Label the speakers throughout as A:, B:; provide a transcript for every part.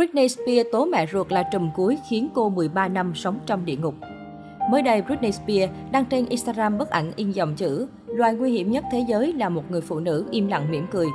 A: Britney Spears tố mẹ ruột là trùm cuối khiến cô 13 năm sống trong địa ngục. Mới đây, Britney Spears đăng trên Instagram bức ảnh in dòng chữ Loài nguy hiểm nhất thế giới là một người phụ nữ im lặng mỉm cười.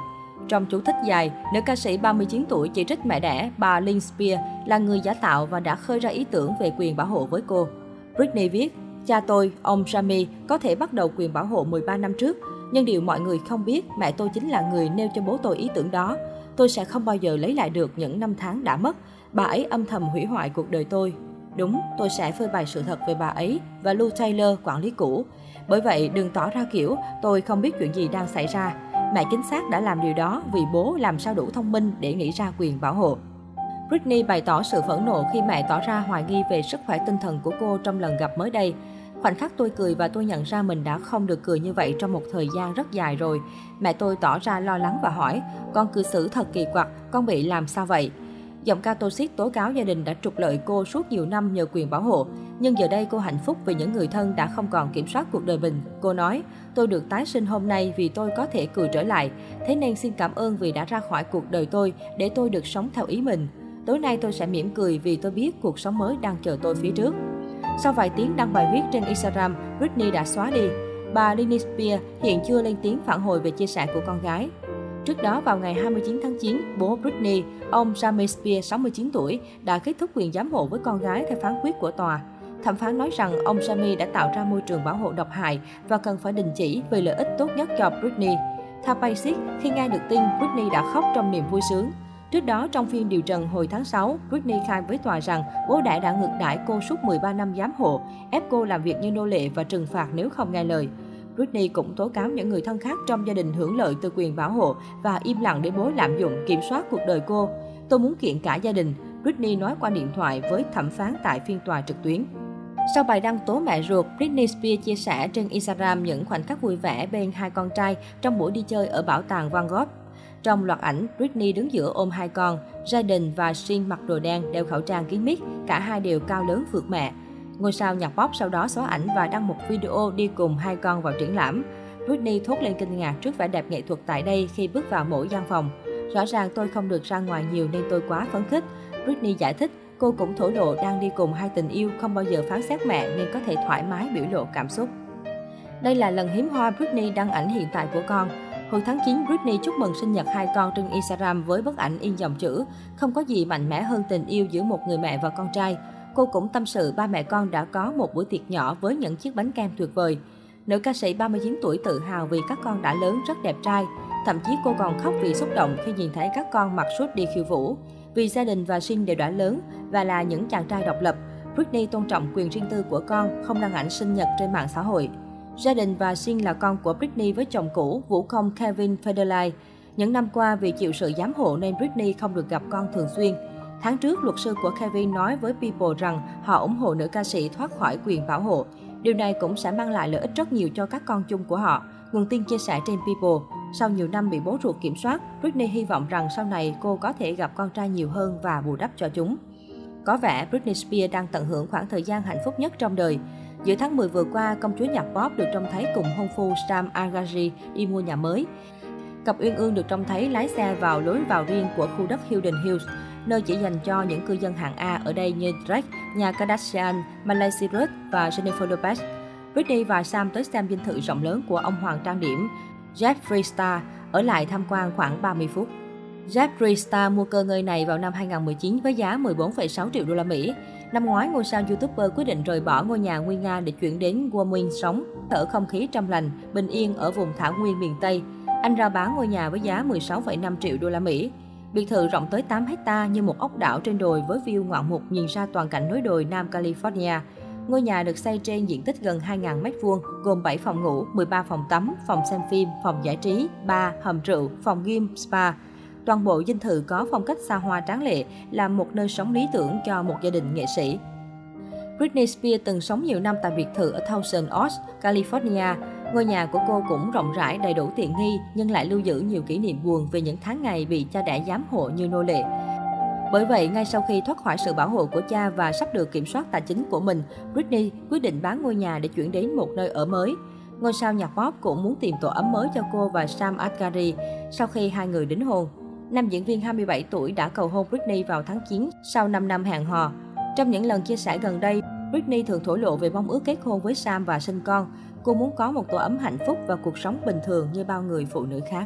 A: Trong chú thích dài, nữ ca sĩ 39 tuổi chỉ trích mẹ đẻ, bà Lynn Spears, là người giả tạo và đã khơi ra ý tưởng về quyền bảo hộ với cô. Britney viết, cha tôi, ông Jamie, có thể bắt đầu quyền bảo hộ 13 năm trước, nhưng điều mọi người không biết, mẹ tôi chính là người nêu cho bố tôi ý tưởng đó. Tôi sẽ không bao giờ lấy lại được những năm tháng đã mất. Bà ấy âm thầm hủy hoại cuộc đời tôi. Đúng, tôi sẽ phơi bày sự thật về bà ấy và Lou Taylor, quản lý cũ. Bởi vậy, đừng tỏ ra kiểu tôi không biết chuyện gì đang xảy ra. Mẹ chính xác đã làm điều đó vì bố làm sao đủ thông minh để nghĩ ra quyền bảo hộ. Britney bày tỏ sự phẫn nộ khi mẹ tỏ ra hoài nghi về sức khỏe tinh thần của cô trong lần gặp mới đây. Khoảnh khắc tôi cười và tôi nhận ra mình đã không được cười như vậy trong một thời gian rất dài rồi. Mẹ tôi tỏ ra lo lắng và hỏi, con cư xử thật kỳ quặc, con bị làm sao vậy? Giọng ca Toxic tố cáo gia đình đã trục lợi cô suốt nhiều năm nhờ quyền bảo hộ. Nhưng giờ đây cô hạnh phúc vì những người thân đã không còn kiểm soát cuộc đời mình. Cô nói, tôi được tái sinh hôm nay vì tôi có thể cười trở lại. Thế nên xin cảm ơn vì đã ra khỏi cuộc đời tôi để tôi được sống theo ý mình. Tối nay tôi sẽ mỉm cười vì tôi biết cuộc sống mới đang chờ tôi phía trước. Sau vài tiếng đăng bài viết trên Instagram, Britney đã xóa đi. Bà Britney Spears hiện chưa lên tiếng phản hồi về chia sẻ của con gái. Trước đó, vào ngày 29 tháng 9, bố Britney, ông Jamie Spears, 69 tuổi, đã kết thúc quyền giám hộ với con gái theo phán quyết của tòa. Thẩm phán nói rằng ông Jamie đã tạo ra môi trường bảo hộ độc hại và cần phải đình chỉ vì lợi ích tốt nhất cho Britney. Theo Basic, khi nghe được tin, Britney đã khóc trong niềm vui sướng. Trước đó, trong phiên điều trần hồi tháng 6, Britney khai với tòa rằng bố đẻ đã ngược đãi cô suốt 13 năm giám hộ, ép cô làm việc như nô lệ và trừng phạt nếu không nghe lời. Britney cũng tố cáo những người thân khác trong gia đình hưởng lợi từ quyền bảo hộ và im lặng để bố lạm dụng kiểm soát cuộc đời cô. Tôi muốn kiện cả gia đình, Britney nói qua điện thoại với thẩm phán tại phiên tòa trực tuyến. Sau bài đăng tố mẹ ruột, Britney Spears chia sẻ trên Instagram những khoảnh khắc vui vẻ bên hai con trai trong buổi đi chơi ở bảo tàng Van Gogh. Trong loạt ảnh, Britney đứng giữa ôm hai con, Jaden và Shin mặc đồ đen, đeo khẩu trang kín mít, cả hai đều cao lớn vượt mẹ. Ngôi sao nhạc pop sau đó xóa ảnh và đăng một video đi cùng hai con vào triển lãm. Britney thốt lên kinh ngạc trước vẻ đẹp nghệ thuật tại đây khi bước vào mỗi gian phòng. Rõ ràng tôi không được ra ngoài nhiều nên tôi quá phấn khích. Britney giải thích, cô cũng thổ lộ đang đi cùng hai tình yêu không bao giờ phán xét mẹ nên có thể thoải mái biểu lộ cảm xúc. Đây là lần hiếm hoa Britney đăng ảnh hiện tại của con. Hồi tháng 9, Britney chúc mừng sinh nhật hai con trên Instagram với bức ảnh in dòng chữ Không có gì mạnh mẽ hơn tình yêu giữa một người mẹ và con trai. Cô cũng tâm sự ba mẹ con đã có một buổi tiệc nhỏ với những chiếc bánh kem tuyệt vời. Nữ ca sĩ 39 tuổi tự hào vì các con đã lớn rất đẹp trai. Thậm chí cô còn khóc vì xúc động khi nhìn thấy các con mặc suit đi khiêu vũ. Vì gia đình và sinh đều đã lớn và là những chàng trai độc lập, Britney tôn trọng quyền riêng tư của con, không đăng ảnh sinh nhật trên mạng xã hội. Jaden và Shin là con của Britney với chồng cũ, vũ công Kevin Federline. Những năm qua, vì chịu sự giám hộ nên Britney không được gặp con thường xuyên. Tháng trước, luật sư của Kevin nói với People rằng họ ủng hộ nữ ca sĩ thoát khỏi quyền bảo hộ. Điều này cũng sẽ mang lại lợi ích rất nhiều cho các con chung của họ. Nguồn tin chia sẻ trên People. Sau nhiều năm bị bố ruột kiểm soát, Britney hy vọng rằng sau này cô có thể gặp con trai nhiều hơn và bù đắp cho chúng. Có vẻ Britney Spears đang tận hưởng khoảng thời gian hạnh phúc nhất trong đời. Giữa tháng 10 vừa qua, công chúa nhạc pop được trông thấy cùng hôn phu Sam Agaji đi mua nhà mới. Cặp uyên ương được trông thấy lái xe vào lối vào riêng của khu đất Hilden Hills, nơi chỉ dành cho những cư dân hạng A ở đây như Drake, nhà Kardashian, Miley Cyrus và Jennifer Lopez. Britney và Sam tới xem dinh thự rộng lớn của ông hoàng trang điểm Jeffree Star, ở lại tham quan khoảng 30 phút. Jeffrey Star mua cơ ngơi này vào năm 2019 với giá 14,6 triệu đô la Mỹ. Năm ngoái, ngôi sao YouTuber quyết định rời bỏ ngôi nhà nguy nga để chuyển đến Wyoming sống, thở không khí trong lành, bình yên ở vùng thảo nguyên miền Tây. Anh rao bán ngôi nhà với giá 16,5 triệu đô la Mỹ. Biệt thự rộng tới 8 hecta như một ốc đảo trên đồi với view ngoạn mục nhìn ra toàn cảnh núi đồi Nam California. Ngôi nhà được xây trên diện tích gần 2.000 m2, gồm 7 phòng ngủ, 13 phòng tắm, phòng xem phim, phòng giải trí, bar, hầm rượu, phòng gym, spa. Toàn bộ dinh thự có phong cách xa hoa tráng lệ, là một nơi sống lý tưởng cho một gia đình nghệ sĩ. Britney Spears từng sống nhiều năm tại biệt thự ở Thousand Oaks, California. Ngôi nhà của cô cũng rộng rãi, đầy đủ tiện nghi, nhưng lại lưu giữ nhiều kỷ niệm buồn về những tháng ngày bị cha đẻ giám hộ như nô lệ. Bởi vậy, ngay sau khi thoát khỏi sự bảo hộ của cha và sắp được kiểm soát tài chính của mình, Britney quyết định bán ngôi nhà để chuyển đến một nơi ở mới. Ngôi sao nhạc pop cũng muốn tìm tổ ấm mới cho cô và Sam Asghari sau khi hai người đính hôn. Nam diễn viên 27 tuổi đã cầu hôn Britney vào tháng 9 sau 5 năm hẹn hò. Trong những lần chia sẻ gần đây, Britney thường thổ lộ về mong ước kết hôn với Sam và sinh con. Cô muốn có một tổ ấm hạnh phúc và cuộc sống bình thường như bao người phụ nữ khác.